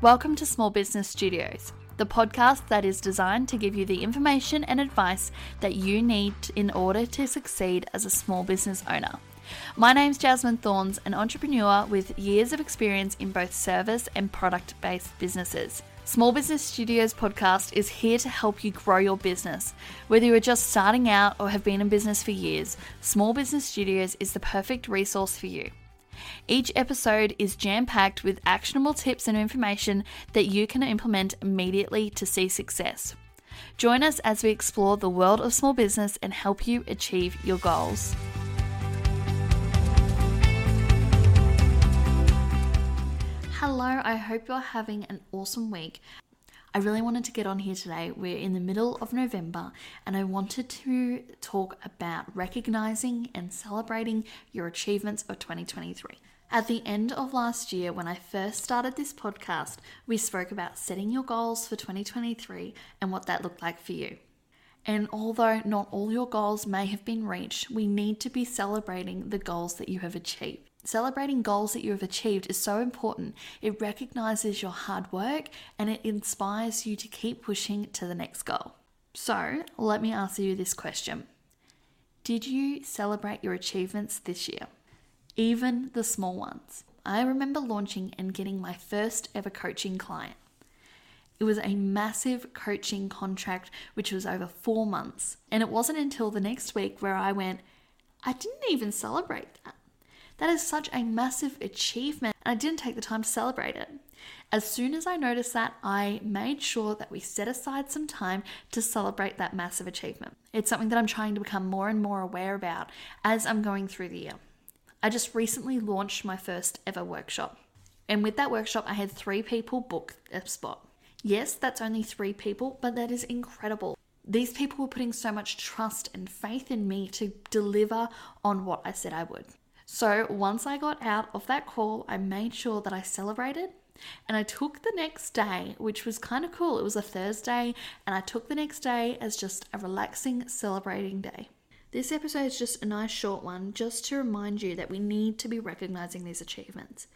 Welcome to Small Business Studios, the podcast that is designed to give you the information and advice that you need in order to succeed as a small business owner. My name's Jasmine Thorns, an entrepreneur with years of experience in both service and product based businesses. Small Business Studios podcast is here to help you grow your business. Whether you are just starting out or have been in business for years, Small Business Studios is the perfect resource for you. Each episode is jam packed with actionable tips and information that you can implement immediately to see success. Join us as we explore the world of small business and help you achieve your goals. Hello, I hope you're having an awesome week. I really wanted to get on here today. We're in the middle of November, and I wanted to talk about recognizing and celebrating your achievements of 2023. At the end of last year, when I first started this podcast, we spoke about setting your goals for 2023 and what that looked like for you. And although not all your goals may have been reached, we need to be celebrating the goals that you have achieved. Celebrating goals that you have achieved is so important. It recognizes your hard work and it inspires you to keep pushing to the next goal. So, let me ask you this question Did you celebrate your achievements this year? Even the small ones. I remember launching and getting my first ever coaching client. It was a massive coaching contract, which was over four months. And it wasn't until the next week where I went, I didn't even celebrate that. That is such a massive achievement, and I didn't take the time to celebrate it. As soon as I noticed that, I made sure that we set aside some time to celebrate that massive achievement. It's something that I'm trying to become more and more aware about as I'm going through the year. I just recently launched my first ever workshop. And with that workshop, I had three people book a spot. Yes, that's only three people, but that is incredible. These people were putting so much trust and faith in me to deliver on what I said I would. So once I got out of that call, I made sure that I celebrated and I took the next day, which was kind of cool. It was a Thursday, and I took the next day as just a relaxing, celebrating day. This episode is just a nice short one, just to remind you that we need to be recognizing these achievements.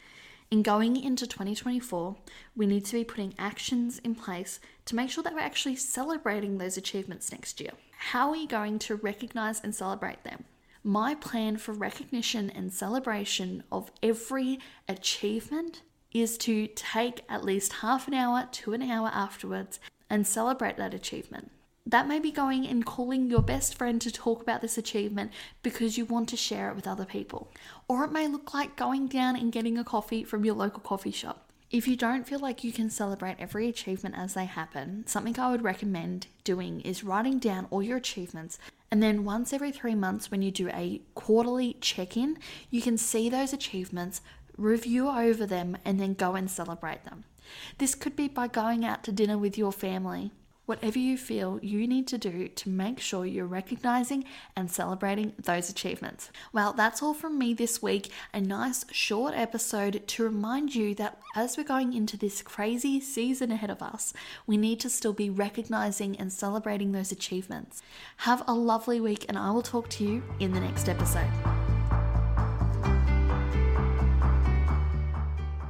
In going into 2024, we need to be putting actions in place to make sure that we're actually celebrating those achievements next year. How are we going to recognize and celebrate them? My plan for recognition and celebration of every achievement is to take at least half an hour to an hour afterwards and celebrate that achievement. That may be going and calling your best friend to talk about this achievement because you want to share it with other people. Or it may look like going down and getting a coffee from your local coffee shop. If you don't feel like you can celebrate every achievement as they happen, something I would recommend doing is writing down all your achievements and then once every three months, when you do a quarterly check in, you can see those achievements, review over them, and then go and celebrate them. This could be by going out to dinner with your family, whatever you feel you need to do to make sure you're recognizing and celebrating those achievements. Well, that's all from me this week. A nice short episode to remind you that as we're going into this crazy season ahead of us, we need to still be recognizing and celebrating those achievements. Have a lovely week, and I will talk to you in the next episode.